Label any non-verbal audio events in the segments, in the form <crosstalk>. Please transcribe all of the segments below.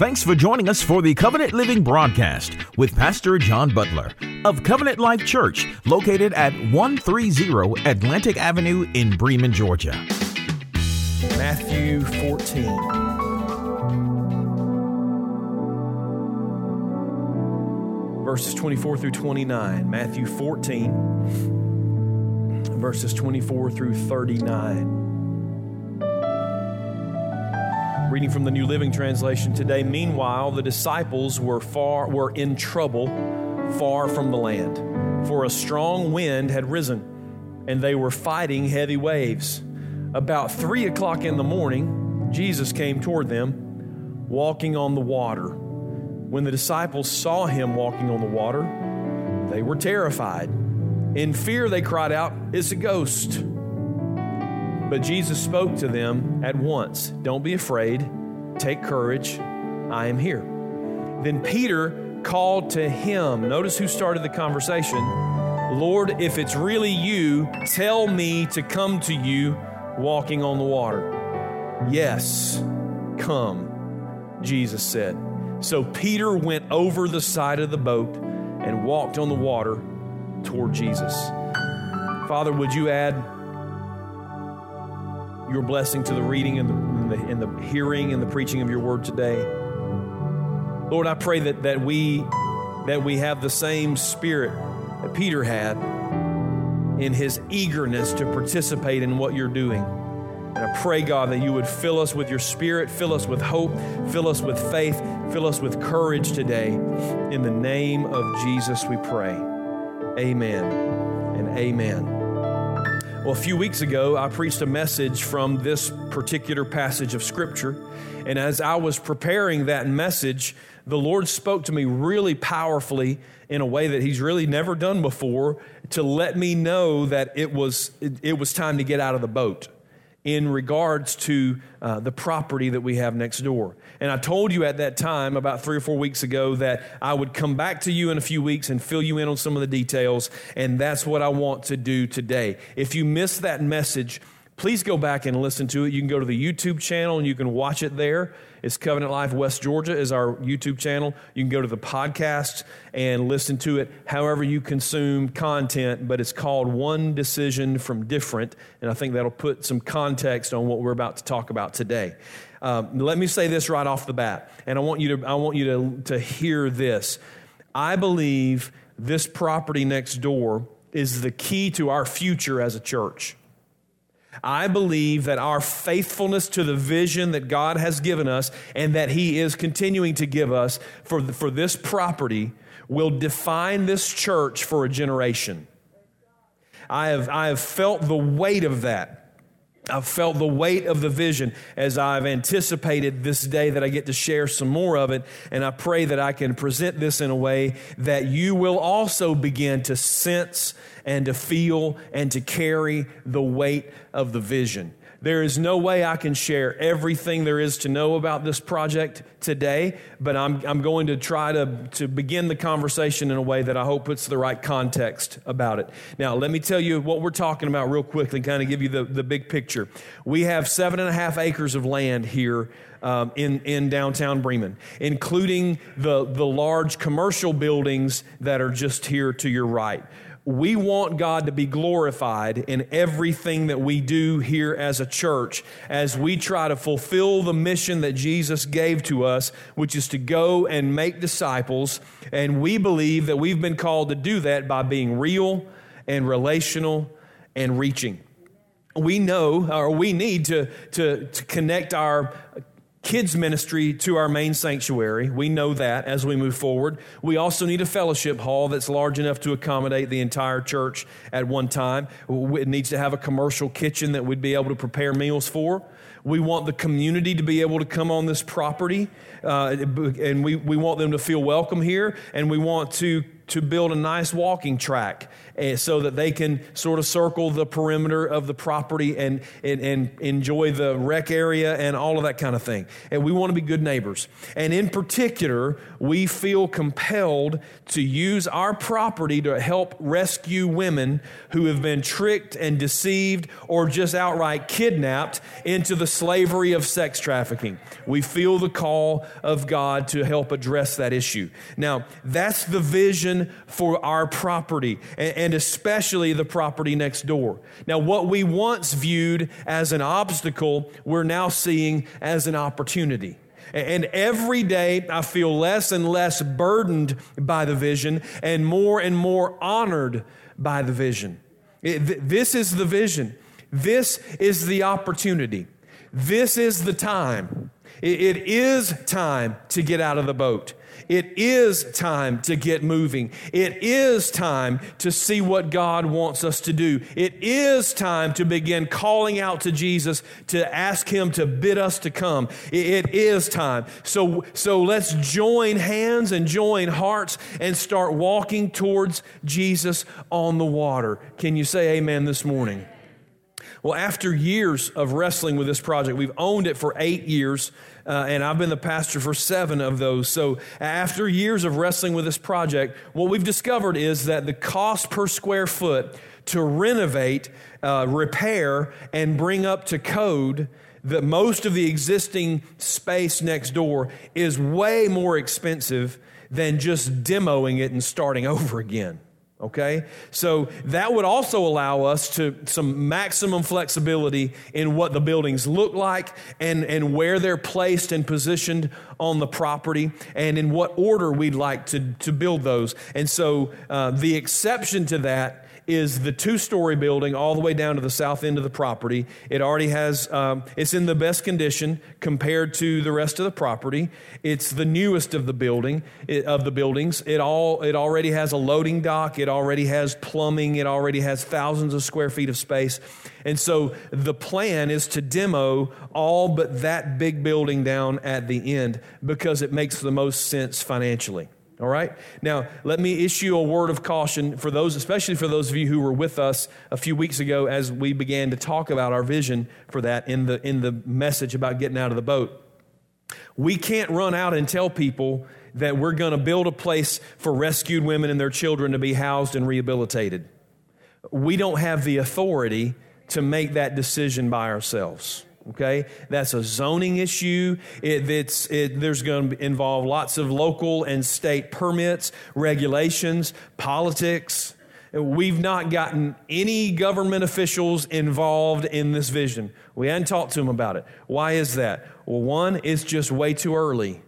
Thanks for joining us for the Covenant Living broadcast with Pastor John Butler of Covenant Life Church, located at 130 Atlantic Avenue in Bremen, Georgia. Matthew 14. Verses 24 through 29. Matthew 14, verses 24 through 39. Reading from the New Living Translation today. Meanwhile, the disciples were far were in trouble far from the land, for a strong wind had risen, and they were fighting heavy waves. About three o'clock in the morning, Jesus came toward them, walking on the water. When the disciples saw him walking on the water, they were terrified. In fear, they cried out, It's a ghost. But Jesus spoke to them at once Don't be afraid, take courage, I am here. Then Peter called to him. Notice who started the conversation. Lord, if it's really you, tell me to come to you walking on the water. Yes, come, Jesus said. So Peter went over the side of the boat and walked on the water toward Jesus. Father, would you add your blessing to the reading and the, and the, and the hearing and the preaching of your word today? Lord, I pray that, that, we, that we have the same spirit that Peter had in his eagerness to participate in what you're doing. And I pray, God, that you would fill us with your spirit, fill us with hope, fill us with faith, fill us with courage today. In the name of Jesus, we pray. Amen and amen. Well, a few weeks ago, I preached a message from this particular passage of Scripture. And as I was preparing that message, the Lord spoke to me really powerfully in a way that He's really never done before to let me know that it was, it, it was time to get out of the boat in regards to uh, the property that we have next door. And I told you at that time, about three or four weeks ago, that I would come back to you in a few weeks and fill you in on some of the details. And that's what I want to do today. If you missed that message, please go back and listen to it. You can go to the YouTube channel and you can watch it there. It's Covenant Life West Georgia is our YouTube channel. You can go to the podcast and listen to it however you consume content, but it's called One Decision from Different, and I think that'll put some context on what we're about to talk about today. Um, let me say this right off the bat, and I want you to I want you to, to hear this. I believe this property next door is the key to our future as a church. I believe that our faithfulness to the vision that God has given us and that He is continuing to give us for, for this property will define this church for a generation. I have, I have felt the weight of that. I've felt the weight of the vision as I've anticipated this day that I get to share some more of it. And I pray that I can present this in a way that you will also begin to sense and to feel and to carry the weight of the vision. There is no way I can share everything there is to know about this project today, but I'm, I'm going to try to, to begin the conversation in a way that I hope puts the right context about it. Now, let me tell you what we're talking about real quickly, kind of give you the, the big picture. We have seven and a half acres of land here um, in, in downtown Bremen, including the, the large commercial buildings that are just here to your right we want God to be glorified in everything that we do here as a church as we try to fulfill the mission that Jesus gave to us, which is to go and make disciples. And we believe that we've been called to do that by being real and relational and reaching we know or we need to, to, to connect our kids ministry to our main sanctuary. We know that as we move forward. We also need a fellowship hall that's large enough to accommodate the entire church at one time. It needs to have a commercial kitchen that we'd be able to prepare meals for. We want the community to be able to come on this property, uh, and we, we want them to feel welcome here, and we want to to build a nice walking track uh, so that they can sort of circle the perimeter of the property and, and, and enjoy the rec area and all of that kind of thing. And we want to be good neighbors. And in particular, we feel compelled to use our property to help rescue women who have been tricked and deceived or just outright kidnapped into the slavery of sex trafficking. We feel the call of God to help address that issue. Now, that's the vision for our property, and especially the property next door. Now, what we once viewed as an obstacle, we're now seeing as an opportunity. And every day I feel less and less burdened by the vision and more and more honored by the vision. This is the vision. This is the opportunity. This is the time. it, is time to get out of the boat. It is time to get moving. It is time to see what God wants us to do. It is time to begin calling out to Jesus to ask Him to bid us to come. It is time. So, so let's join hands and join hearts and start walking towards Jesus on the water. Can you say amen this morning? Well, after years of wrestling with this project, we've owned it for eight years, uh, and I've been the pastor for seven of those. So, after years of wrestling with this project, what we've discovered is that the cost per square foot to renovate, uh, repair, and bring up to code that most of the existing space next door is way more expensive than just demoing it and starting over again okay? So that would also allow us to some maximum flexibility in what the buildings look like and, and where they're placed and positioned on the property and in what order we'd like to, to build those. And so uh, the exception to that is the two story building all the way down to the south end of the property. It already has, um, it's in the best condition compared to the rest of the property. It's the newest of the building, it, of the buildings. It all, it already has a loading dock. It already has plumbing. It already has thousands of square feet of space. And so the plan is to demo all but that big building down at the end because it makes the most sense financially. All right? Now, let me issue a word of caution for those, especially for those of you who were with us a few weeks ago as we began to talk about our vision for that in the, in the message about getting out of the boat. We can't run out and tell people that we're going to build a place for rescued women and their children to be housed and rehabilitated. We don't have the authority to make that decision by ourselves okay? That's a zoning issue. It, it's, it, there's going to involve lots of local and state permits regulations politics. We've not gotten any government officials involved in this vision. We hadn't talked to them about it. Why is that? Well one it's just way too early.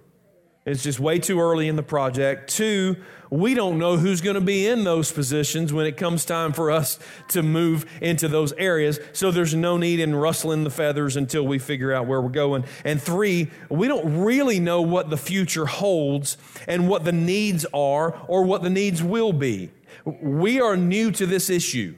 It's just way too early in the project. Two we don't know who's going to be in those positions when it comes time for us to move into those areas. So there's no need in rustling the feathers until we figure out where we're going. And three, we don't really know what the future holds and what the needs are or what the needs will be. We are new to this issue.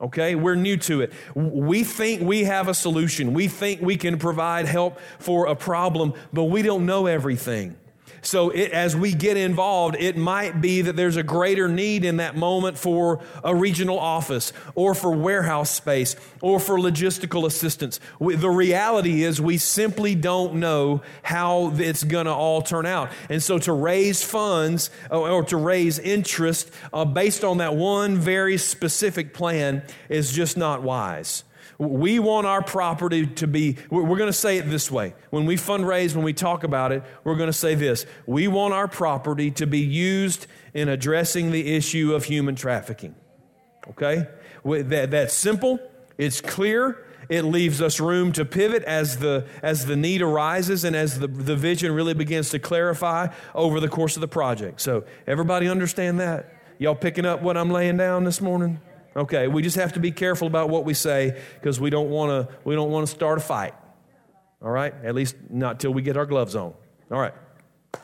Okay, we're new to it. We think we have a solution. We think we can provide help for a problem, but we don't know everything. So, it, as we get involved, it might be that there's a greater need in that moment for a regional office or for warehouse space or for logistical assistance. We, the reality is, we simply don't know how it's going to all turn out. And so, to raise funds or, or to raise interest uh, based on that one very specific plan is just not wise. We want our property to be, we're going to say it this way. When we fundraise, when we talk about it, we're going to say this. We want our property to be used in addressing the issue of human trafficking. Okay? That, that's simple, it's clear. It leaves us room to pivot as the, as the need arises and as the, the vision really begins to clarify over the course of the project. So, everybody understand that? Y'all picking up what I'm laying down this morning? Okay, we just have to be careful about what we say because we don't want to we don't want to start a fight. All right? At least not till we get our gloves on. All right.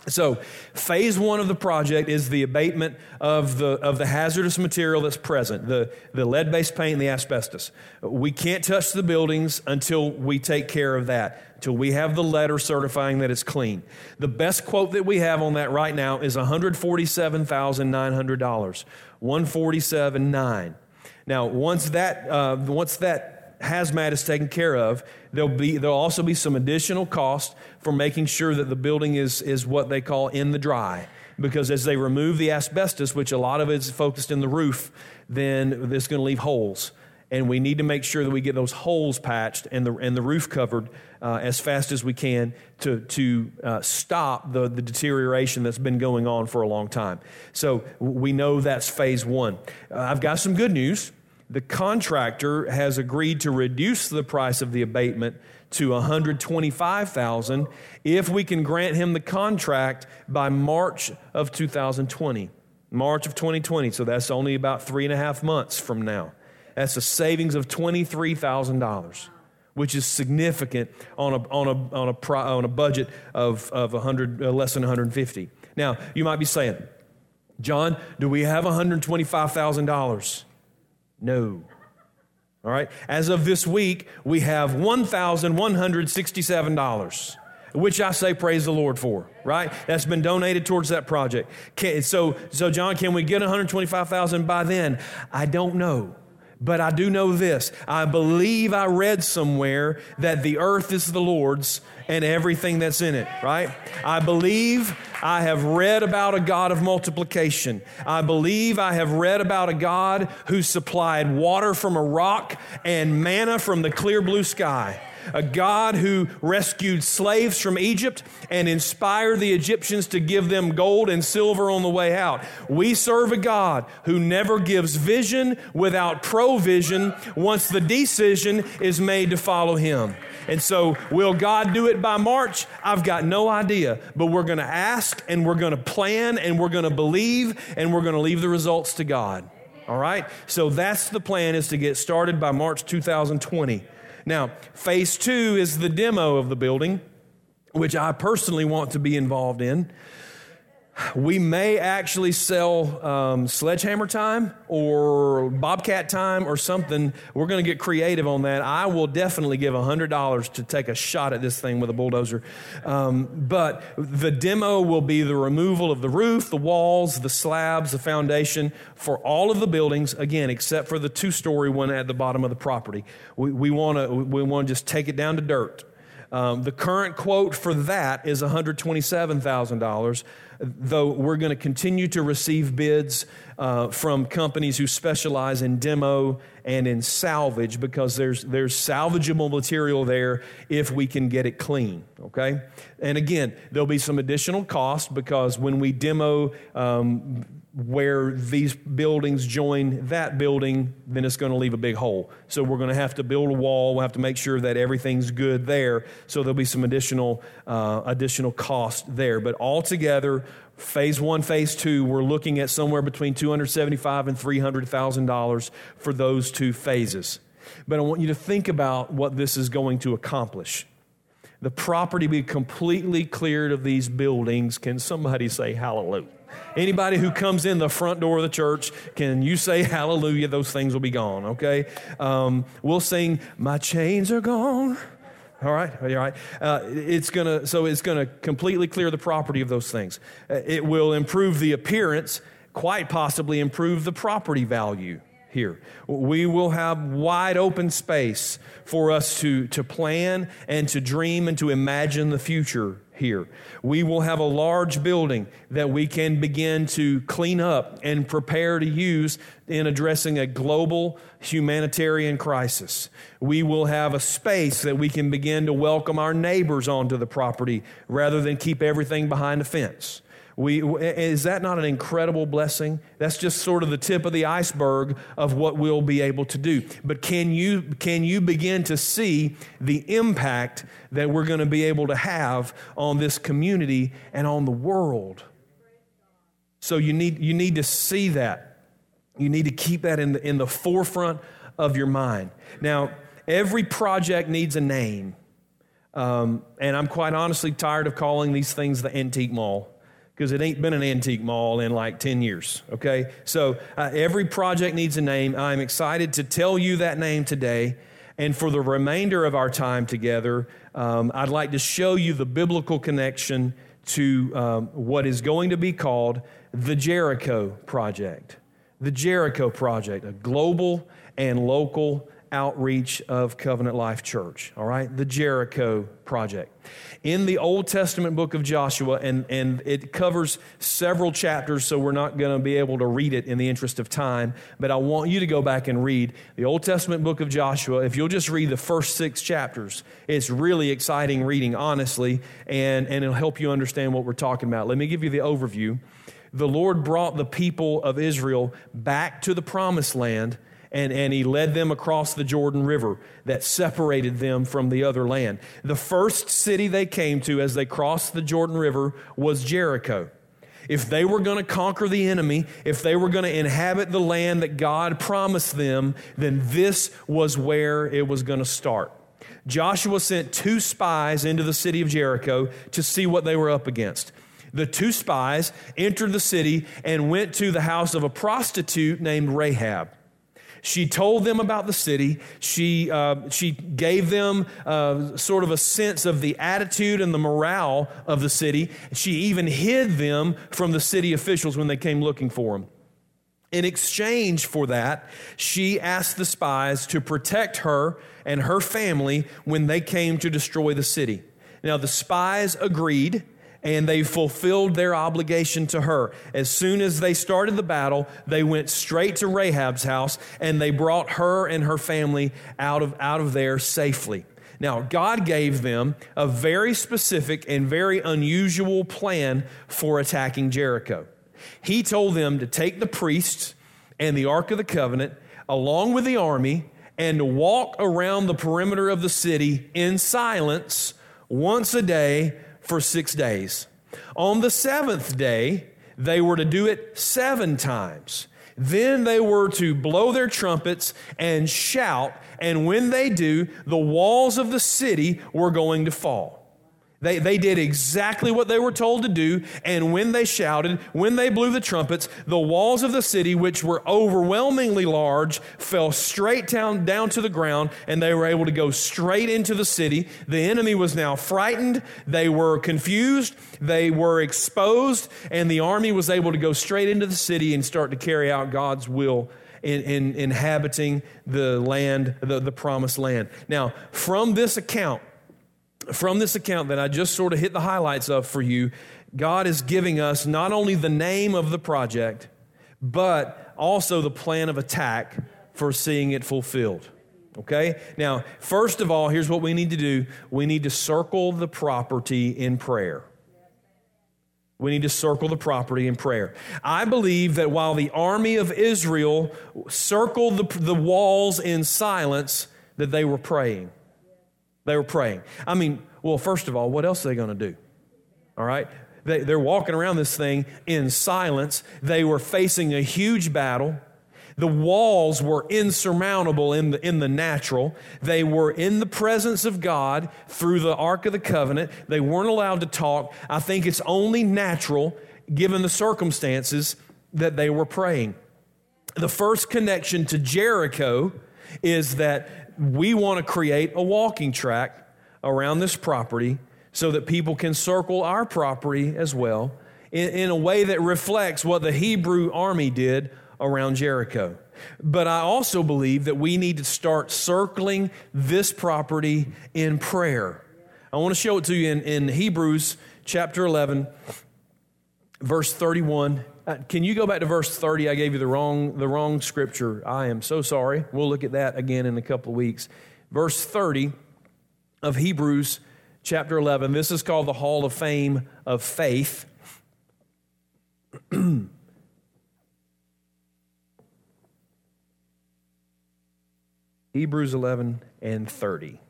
So, phase one of the project is the abatement of the, of the hazardous material that's present, the, the lead based paint and the asbestos. We can't touch the buildings until we take care of that, until we have the letter certifying that it's clean. The best quote that we have on that right now is $147,900, 147.9. Now, once that, uh, once that hazmat is taken care of, there'll, be, there'll also be some additional cost for making sure that the building is, is what they call in the dry. Because as they remove the asbestos, which a lot of it is focused in the roof, then it's going to leave holes. And we need to make sure that we get those holes patched and the, and the roof covered uh, as fast as we can to, to uh, stop the, the deterioration that's been going on for a long time. So we know that's phase one. Uh, I've got some good news the contractor has agreed to reduce the price of the abatement to 125,000 if we can grant him the contract by March of 2020. March of 2020, so that's only about three and a half months from now. That's a savings of $23,000, which is significant on a, on a, on a, on a budget of, of 100, uh, less than 150. Now, you might be saying, John, do we have $125,000? No. All right. As of this week, we have $1,167 which I say praise the Lord for, right? That's been donated towards that project. Can, so, so John, can we get 125,000 by then? I don't know. But I do know this. I believe I read somewhere that the earth is the Lord's and everything that's in it, right? I believe I have read about a God of multiplication. I believe I have read about a God who supplied water from a rock and manna from the clear blue sky a God who rescued slaves from Egypt and inspired the Egyptians to give them gold and silver on the way out. We serve a God who never gives vision without provision once the decision is made to follow Him. And so, will God do it by March? I've got no idea. But we're going to ask and we're going to plan and we're going to believe and we're going to leave the results to God. All right? So that's the plan is to get started by March 2020. Now, phase two is the demo of the building, which I personally want to be involved in. We may actually sell um, sledgehammer time or bobcat time or something. We're going to get creative on that. I will definitely give $100 to take a shot at this thing with a bulldozer. Um, but the demo will be the removal of the roof, the walls, the slabs, the foundation for all of the buildings, again, except for the two story one at the bottom of the property. We, we want to we wanna just take it down to dirt. Um, the current quote for that is $127,000 though we're going to continue to receive bids uh, from companies who specialize in demo and in salvage because there's, there's salvageable material there if we can get it clean, okay? And again, there'll be some additional cost because when we demo um, where these buildings join that building, then it's going to leave a big hole. So we're going to have to build a wall. We'll have to make sure that everything's good there. So there'll be some additional uh, additional cost there. But altogether, phase one, phase two, we're looking at somewhere between two hundred seventy-five and three hundred thousand dollars for those two phases. But I want you to think about what this is going to accomplish. The property be completely cleared of these buildings. Can somebody say hallelujah? Anybody who comes in the front door of the church, can you say hallelujah? Those things will be gone, okay? Um, we'll sing, My chains are gone. All right, all right. Uh, it's gonna so it's gonna completely clear the property of those things. Uh, it will improve the appearance, quite possibly improve the property value here. We will have wide open space for us to, to plan and to dream and to imagine the future here. We will have a large building that we can begin to clean up and prepare to use in addressing a global humanitarian crisis. We will have a space that we can begin to welcome our neighbors onto the property rather than keep everything behind a fence. We, is that not an incredible blessing? That's just sort of the tip of the iceberg of what we'll be able to do. But can you, can you begin to see the impact that we're going to be able to have on this community and on the world? So you need, you need to see that. You need to keep that in the, in the forefront of your mind. Now, every project needs a name. Um, and I'm quite honestly tired of calling these things the antique mall because it ain't been an antique mall in like 10 years, okay? So uh, every project needs a name. I'm excited to tell you that name today. And for the remainder of our time together, um, I'd like to show you the biblical connection to um, what is going to be called the Jericho Project. The Jericho Project, a global and local outreach of Covenant Life Church, all right? The Jericho Project. In the Old Testament book of Joshua, and, and it covers several chapters, so we're not going to be able to read it in the interest of time, but I want you to go back and read the Old Testament book of Joshua. If you'll just read the first six chapters, it's really exciting reading, honestly, and, and it'll help you understand what we're talking about. Let me give you the overview. The Lord brought the people of Israel back to the promised land and, and he led them across the Jordan River that separated them from the other land. The first city they came to as they crossed the Jordan River was Jericho. If they were going to conquer the enemy, if they were going to inhabit the land that God promised them, then this was where it was going to start. Joshua sent two spies into the city of Jericho to see what they were up against. The two spies entered the city and went to the house of a prostitute named Rahab. She told them about the city. She, uh, she gave them uh, sort of a sense of the attitude and the morale of the city. She even hid them from the city officials when they came looking for them. In exchange for that, she asked the spies to protect her and her family when they came to destroy the city. Now, the spies agreed and they fulfilled their obligation to her. As soon as they started the battle, they went straight to Rahab's house and they brought her and her family out of, out of there safely. Now, God gave them a very specific and very unusual plan for attacking Jericho. He told them to take the priests and the Ark of the Covenant along with the army and walk around the perimeter of the city in silence once a day for six days. On the seventh day, they were to do it seven times. Then they were to blow their trumpets and shout, and when they do, the walls of the city were going to fall. They, they did exactly what they were told to do, and when they shouted, when they blew the trumpets, the walls of the city, which were overwhelmingly large, fell straight down, down to the ground, and they were able to go straight into the city. The enemy was now frightened, they were confused, they were exposed, and the army was able to go straight into the city and start to carry out God's will in, in, inhabiting the land, the, the promised land. Now, from this account, from this account that I just sort of hit the highlights of for you, God is giving us not only the name of the project, but also the plan of attack for seeing it fulfilled. Okay? Now, first of all, here's what we need to do we need to circle the property in prayer. We need to circle the property in prayer. I believe that while the army of Israel circled the, the walls in silence, that they were praying. They were praying. I mean, well, first of all, what else are they going to do? All right? They, they're walking around this thing in silence. They were facing a huge battle. The walls were insurmountable in the, in the natural. They were in the presence of God through the Ark of the Covenant. They weren't allowed to talk. I think it's only natural, given the circumstances, that they were praying. The first connection to Jericho is that we want to create a walking track around this property so that people can circle our property as well in, in, a way that reflects what the Hebrew army did around Jericho. But I also believe that we need to start circling this property in prayer. I want to show it to you in, in Hebrews chapter 11, verse 31 uh, can you go back to verse 30? I gave you the wrong, the wrong scripture. I am so sorry. We'll look at that again in a couple of weeks. Verse 30 of Hebrews chapter 11. This is called the Hall of Fame of Faith. <clears throat> Hebrews 11 and 30.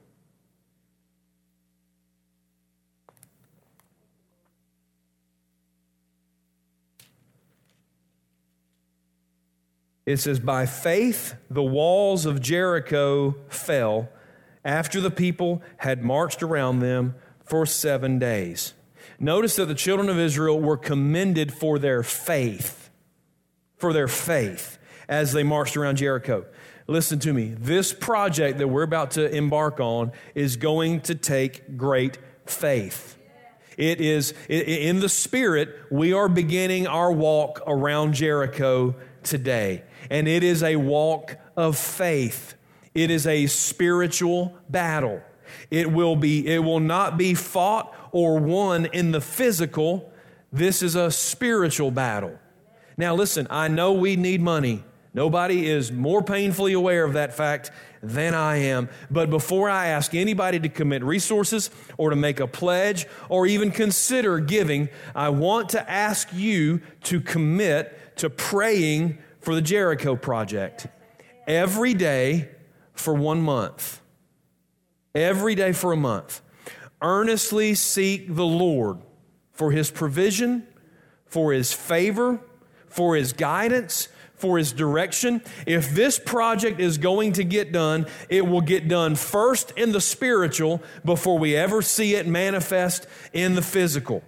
It says, By faith the walls of Jericho fell after the people had marched around them for seven days. Notice that the children of Israel were commended for their faith, for their faith as they marched around Jericho. Listen to me. This project that we're about to embark on is going to take great faith. It is in the spirit, we are beginning our walk around Jericho today. And it is a walk of faith. It is a spiritual battle. It will be it will not be fought or won in the physical. This is a spiritual battle. Now listen, I know we need money. Nobody is more painfully aware of that fact than I am. But before I ask anybody to commit resources or to make a pledge or even consider giving, I want to ask you to commit to praying for the Jericho project every day for one month. Every day for a month. Earnestly seek the Lord for his provision, for his favor, for his guidance for his direction. If this project is going to get done, it will get done first in the spiritual before we ever see it manifest in the physical.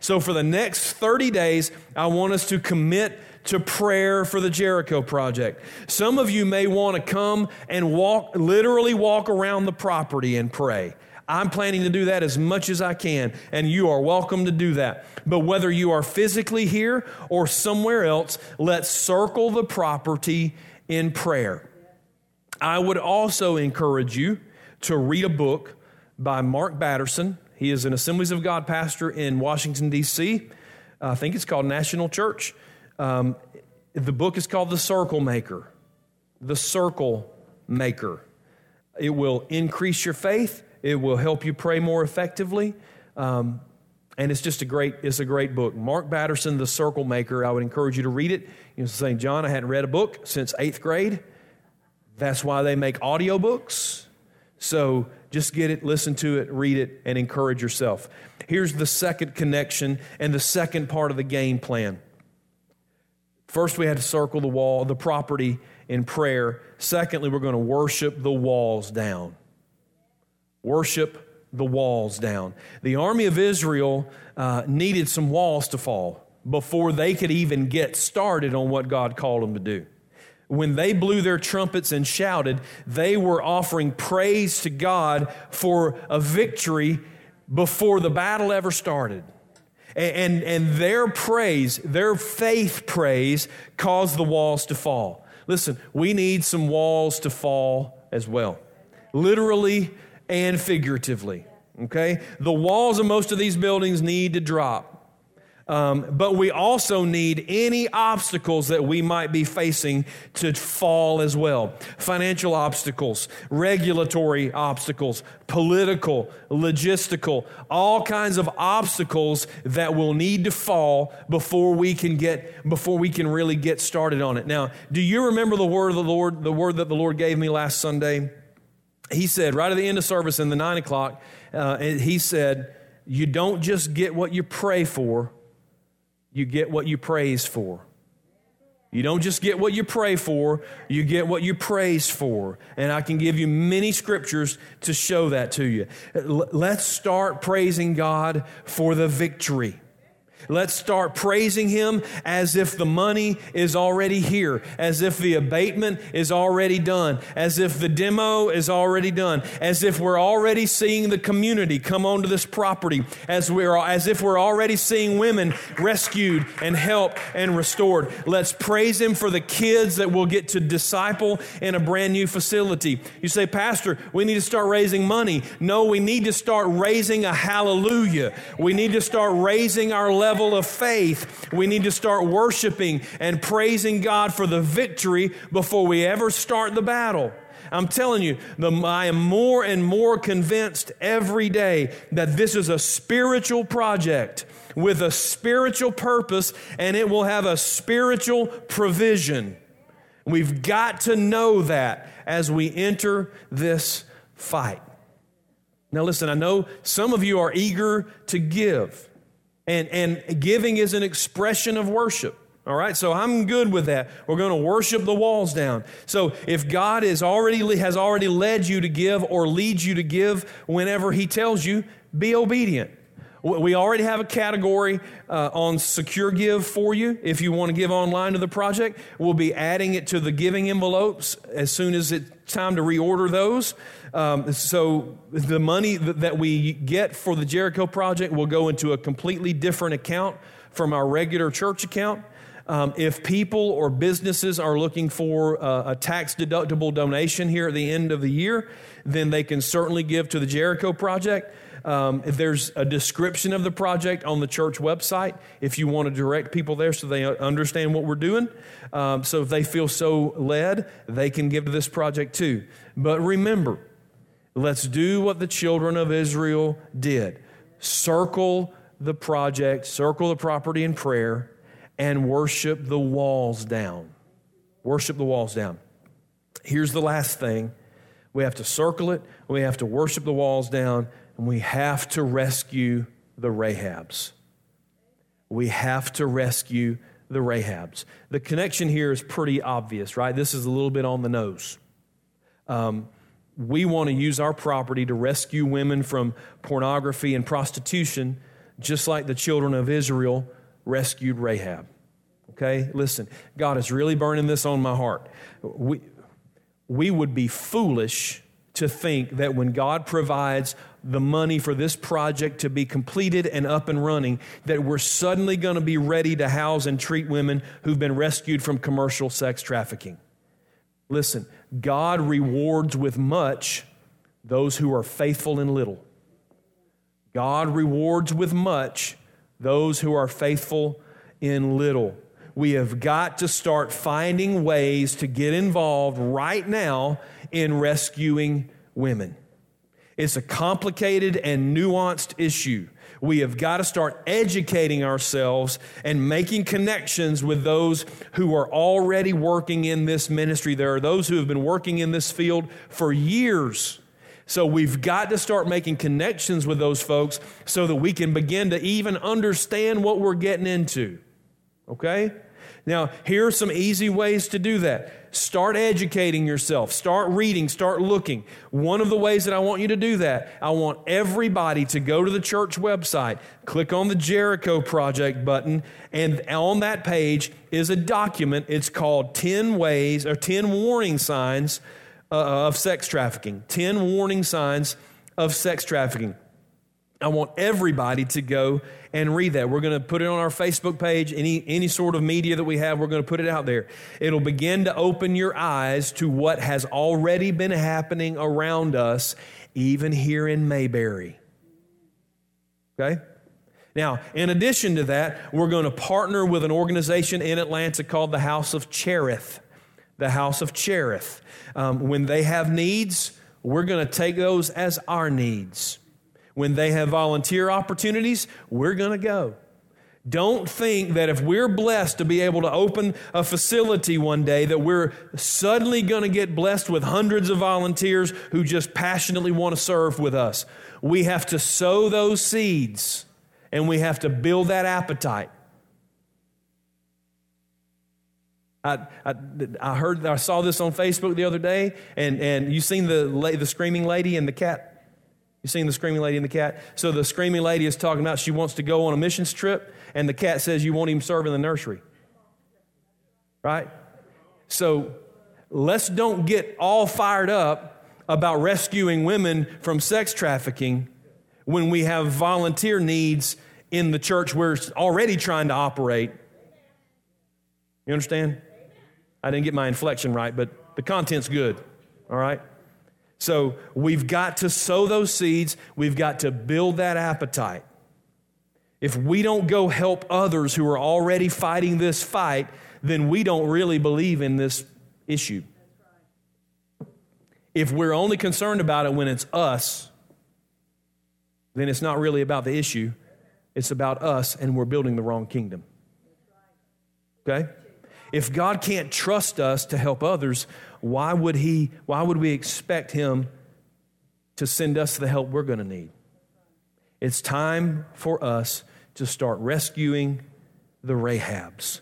So, for the next 30 days, I want us to commit to prayer for the Jericho project. Some of you may want to come and walk, literally walk around the property and pray. I'm planning to do that as much as I can, and you are welcome to do that. But whether you are physically here or somewhere else, let's circle the property in prayer. I would also encourage you to read a book by Mark Batterson. He is an Assemblies of God pastor in Washington, D.C. I think it's called National Church. Um, the book is called The Circle Maker. The Circle Maker. It will increase your faith it will help you pray more effectively. Um, and it's just a great, it's a great book. Mark Batterson, The Circle Maker. I would encourage you to read it. You know, saying, John, I hadn't read a book since eighth grade. That's why they make audiobooks. So just get it, listen to it, read it, and encourage yourself. Here's the second connection and the second part of the game plan. First, we had to circle the wall, the property in prayer. Secondly, we're going to worship the walls down worship the walls down. The army of Israel uh, needed some walls to fall before they could even get started on what God called them to do. When they blew their trumpets and shouted, they were offering praise to God for a victory before the battle ever started. And, and, their praise, their faith praise, caused the walls to fall. Listen, we need some walls to fall as well. Literally, and figuratively. Okay? The walls of most of these buildings need to drop. Um, but we also need any obstacles that we might be facing to fall as well. Financial obstacles, regulatory obstacles, political, logistical, all kinds of obstacles that will need to fall before we can get, before we can really get started on it. Now, do you remember the word of the Lord, the word that the Lord gave me last Sunday? he said, right at the end of service in the nine o'clock, uh, he said, You don't just get what you pray for, you get what you praise for. You don't just get what you pray for, you get what you praise for. And I can give you many scriptures to show that to you. Let's start praising God for the victory. Let's start praising Him as if the money is already here, as if the abatement is already done, as if the demo is already done, as if we're already seeing the community come onto this property, as, we're, as if we're already seeing women rescued and helped and restored. Let's praise Him for the kids that we'll get to disciple in a brand new facility. You say, Pastor, we need to start raising money. No, we need to start raising a hallelujah. We need to start raising our level level of faith. We need to start worshiping and praising God for the victory before we ever start the battle. I'm telling you, the, I am more and more convinced every day that this is a spiritual project with a spiritual purpose and it will have a spiritual provision. We've got to know that as we enter this fight. Now, listen, I know some of you are eager to give. And, and giving is an expression of worship. All right, so I'm good with that. We're going to worship the walls down. So if God is already has already led you to give or leads you to give whenever He tells you, be obedient. We already have a category uh, on Secure Give for you if you want to give online to the project. We'll be adding it to the giving envelopes as soon as it's time to reorder those. Um, so the money that we get for the Jericho project will go into a completely different account from our regular church account. Um, if people or businesses are looking for uh, a tax deductible donation here at the end of the year, then they can certainly give to the Jericho project. Um, there's a description of the project on the church website if you want to direct people there so they understand what we're doing. Um, so if they feel so led, they can give to this project too. But remember, let's do what the children of Israel did circle the project, circle the property in prayer, and worship the walls down. Worship the walls down. Here's the last thing we have to circle it, we have to worship the walls down, and we have to rescue the Rahabs. We have to rescue the Rahabs. The connection here is pretty obvious, right? This is a little bit on the nose. Um, we want to use our property to rescue women from pornography and prostitution, just like the children of Israel rescued Rahab. Okay, listen, God is really burning this on my heart. We, we would be foolish to think that when God provides the money for this project to be completed and up and running, that we're suddenly going to be ready to house and treat women who've been rescued from commercial sex trafficking. Listen, God rewards with much those who are faithful in little. God rewards with much those who are faithful in little. We have got to start finding ways to get involved right now in rescuing women. It's a complicated and nuanced issue. We have got to start educating ourselves and making connections with those who are already working in this ministry. There are those who have been working in this field for years. So we've got to start making connections with those folks so that we can begin to even understand what we're getting into. Okay? Now, here are some easy ways to do that. Start educating yourself. Start reading. Start looking. One of the ways that I want you to do that, I want everybody to go to the church website, click on the Jericho Project button, and on that page is a document. It's called 10 Ways or 10 Warning Signs uh, of Sex Trafficking. 10 Warning Signs of Sex Trafficking. I want everybody to go and read that. We're going to put it on our Facebook page, any, any sort of media that we have, we're going to put it out there. It'll begin to open your eyes to what has already been happening around us, even here in Mayberry. Okay? Now, in addition to that, we're going to partner with an organization in Atlanta called the House of Cherith. The House of Cherith. Um, when they have needs, we're going to take those as our needs. When they have volunteer opportunities, we're going to go. Don't think that if we're blessed to be able to open a facility one day, that we're suddenly going to get blessed with hundreds of volunteers who just passionately want to serve with us. We have to sow those seeds and we have to build that appetite. I, I, I heard, I saw this on Facebook the other day, and, and you seen the, the screaming lady and the cat? You seen the screaming lady and the cat? So the screaming lady is talking about she wants to go on a missions trip, and the cat says, You won't even serve in the nursery. Right? So let's don't get all fired up about rescuing women from sex trafficking when we have volunteer needs in the church we're already trying to operate. You understand? I didn't get my inflection right, but the content's good. All right? So we've got to sow those seeds, we've got to build that appetite. If we don't go help others who are already fighting this fight, then we don't really believe in this issue. If we're only concerned about it when it's us, then it's not really about the issue. It's about us, and we're building the wrong kingdom. Okay? If God can't trust us to help others, why would he why would we expect him to send us the help we're going to need? It's time for us to start rescuing the Rahabs.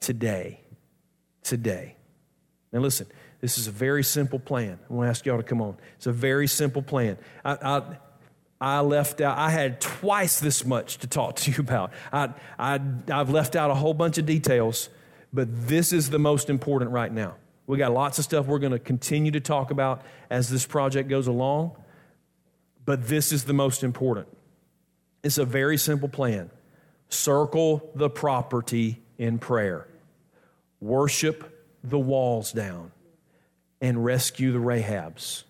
today. Today. Now, listen, this is a very simple plan. I want to ask y'all to come on. It's a very simple plan. I, I, I left out, I had twice this much to talk to you about. I, I, I've left out a whole bunch of details, but this is the most important right now. We got lots of stuff we're going to continue to talk about as this project goes along, but this is the most important. It's a very simple plan. Circle the property in prayer, worship the walls down, and rescue the Rahabs.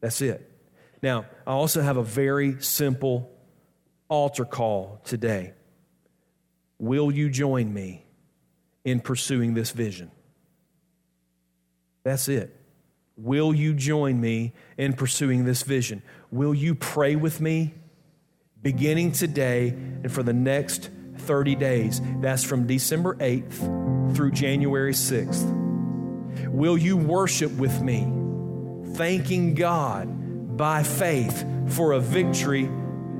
That's it. Now, I also have a very simple altar call today. Will you join me in pursuing this vision? That's it. Will you join me in pursuing this vision? Will you pray with me beginning today and for the next 30 days? That's from December 8th through January 6th. Will you worship with me, thanking God by faith for a victory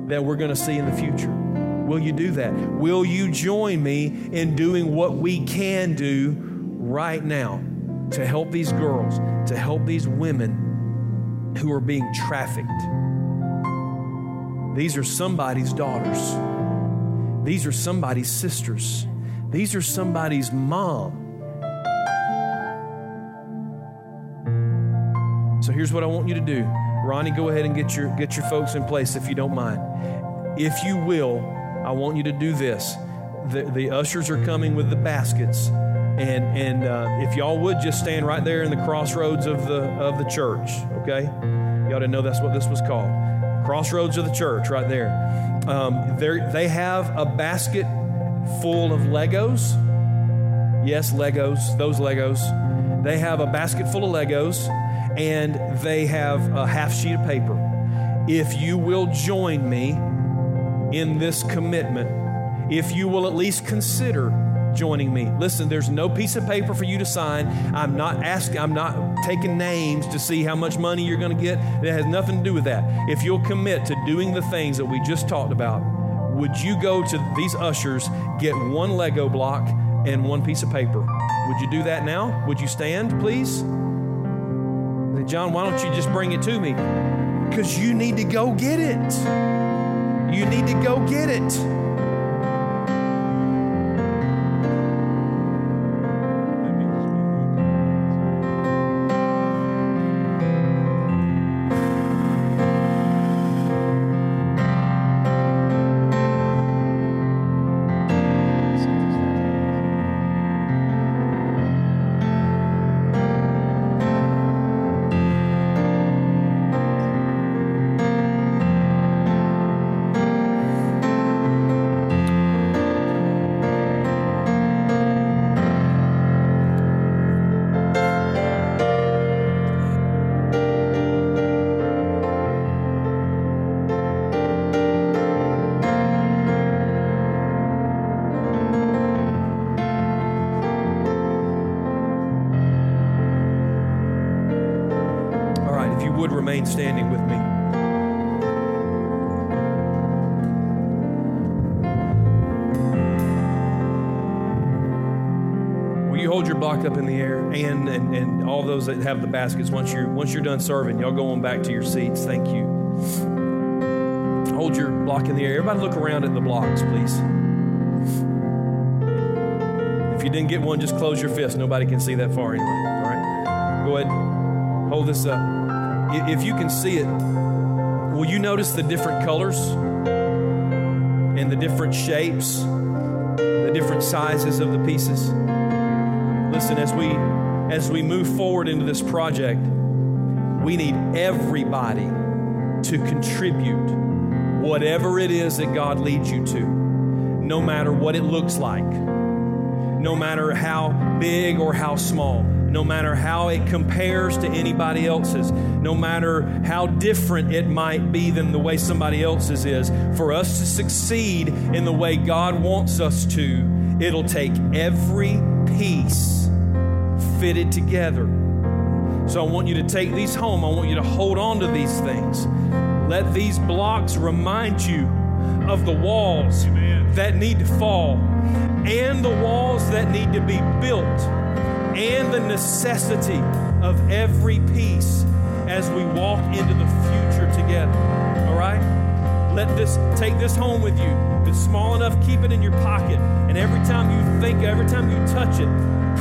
that we're going to see in the future? Will you do that? Will you join me in doing what we can do right now to help these girls, to help these women who are being trafficked? These are somebody's daughters. These are somebody's sisters. These are somebody's mom. So here's what I want you to do. Ronnie, go ahead and get your get your folks in place if you don't mind. If you will, I want you to do this. The, the ushers are coming with the baskets, and and uh, if y'all would just stand right there in the crossroads of the of the church, okay? Y'all didn't know that's what this was called. Crossroads of the church, right there. Um, they have a basket full of Legos. Yes, Legos, those Legos. They have a basket full of Legos and they have a half sheet of paper. If you will join me in this commitment, if you will at least consider joining me. Listen, there's no piece of paper for you to sign. I'm not asking, I'm not taking names to see how much money you're going to get. It has nothing to do with that. If you'll commit to doing the things that we just talked about, would you go to these ushers, get one Lego block and one piece of paper? Would you do that now? Would you stand, please? John, why don't you just bring it to me? Because you need to go get it. You need to go get it. Up in the air, and, and and all those that have the baskets. Once you're once you're done serving, y'all go on back to your seats. Thank you. Hold your block in the air. Everybody, look around at the blocks, please. If you didn't get one, just close your fist. Nobody can see that far anyway. All right, go ahead. Hold this up. If you can see it, will you notice the different colors and the different shapes, the different sizes of the pieces? listen, as we as we move forward into this project, we need everybody to contribute whatever it is that God leads you to, no matter what it looks like, no matter how big or how small, no matter how it compares to anybody else's, no matter how different it might be than the way somebody else's is, for us to succeed in the way God wants us to, it'll take every piece fitted together. So I want you to take these home. I want you to hold on to these things. Let these blocks remind you of the walls Amen. that need to fall and the walls that need to be built and the necessity of every piece as we walk into the future together. All right? Let this take this home with you. If it's small enough, keep it in your pocket. And every time you think, every time you touch it,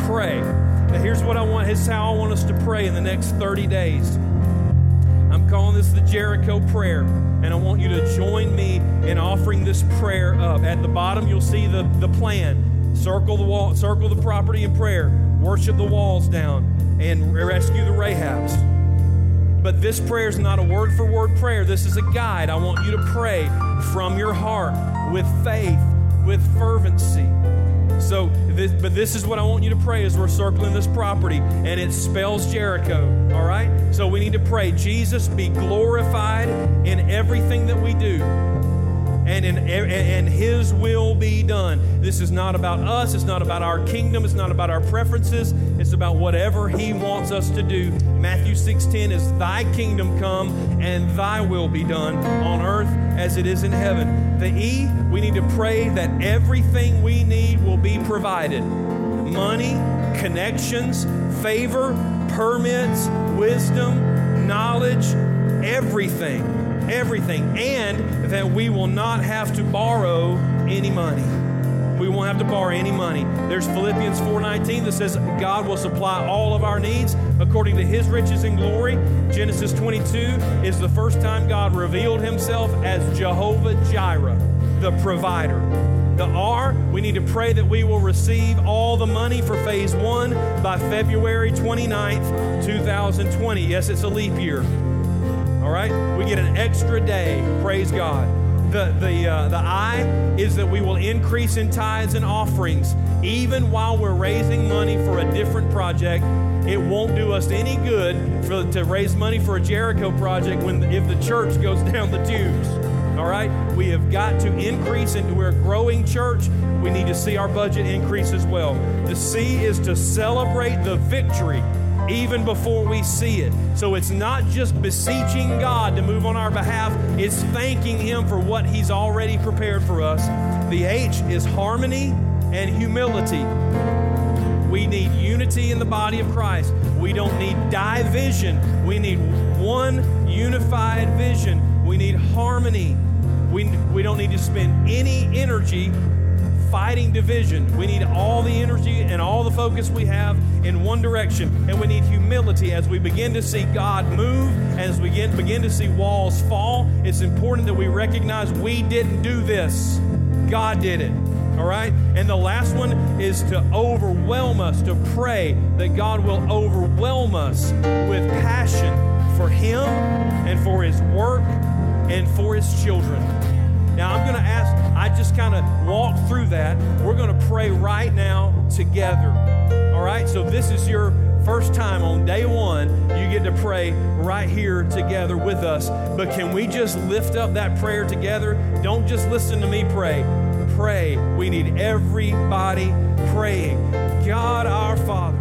pray. Now here's what I want, here's how I want us to pray in the next 30 days. I'm calling this the Jericho prayer, and I want you to join me in offering this prayer up. At the bottom, you'll see the, the plan. Circle the wall, circle the property in prayer, worship the walls down, and rescue the Rahabs. But this prayer is not a word for word prayer. This is a guide. I want you to pray from your heart with faith, with fervency. So, this, but this is what I want you to pray as we're circling this property, and it spells Jericho. All right? So we need to pray, Jesus, be glorified in everything that we do and, in, and His will be done. This is not about us. It's not about our kingdom. It's not about our preferences. It's about whatever He wants us to do. Matthew 6:10 is Thy kingdom come and Thy will be done on earth as it is in heaven. The E, we need to pray that everything we need will be provided. Money, connections, favor, permits, wisdom, knowledge, everything everything, and that we will not have to borrow any money. We won't have to borrow any money. There's Philippians 4:19 that says God will supply all of our needs according to his riches and glory. Genesis 22 is the first time God revealed himself as Jehovah Jireh, the provider. The R, we need to pray that we will receive all the money for phase one by February 29th, 2020. Yes, it's a leap year. Right? We get an extra day. Praise God. The, the, uh, the I is that we will increase in tithes and offerings even while we're raising money for a different project. It won't do us any good for, to raise money for a Jericho project when if the church goes <laughs> down the tubes. All right? We have got to increase into we're a growing church. We need to see our budget increase as well. The C is to celebrate the victory even before we see it. So it's not just beseeching God to move on our behalf, it's thanking Him for what He's already prepared for us. The H is harmony and humility. We need unity in the body of Christ. We don't need division. We need one unified vision. We need harmony. We, we don't need to spend any energy fighting division. We need all the energy and all the focus we have in one direction. And we need humility as we begin to see God move, as we begin, begin to see walls fall. It's important that we recognize we didn't do this, God did it. All right? And the last one is to overwhelm us, to pray that God will overwhelm us with passion for Him and for His work and for His children. Now, I'm going to ask, I just kind of walked through that. We're going to pray right now together. All right? So, this is your first time on day one, you get to pray right here together with us. But can we just lift up that prayer together? Don't just listen to me pray. Pray. We need everybody praying. God our Father.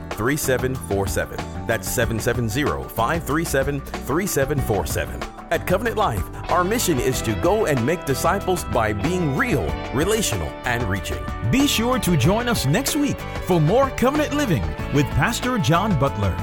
3747. That's 770 537 3747. At Covenant Life, our mission is to go and make disciples by being real, relational, and reaching. Be sure to join us next week for more Covenant Living with Pastor John Butler.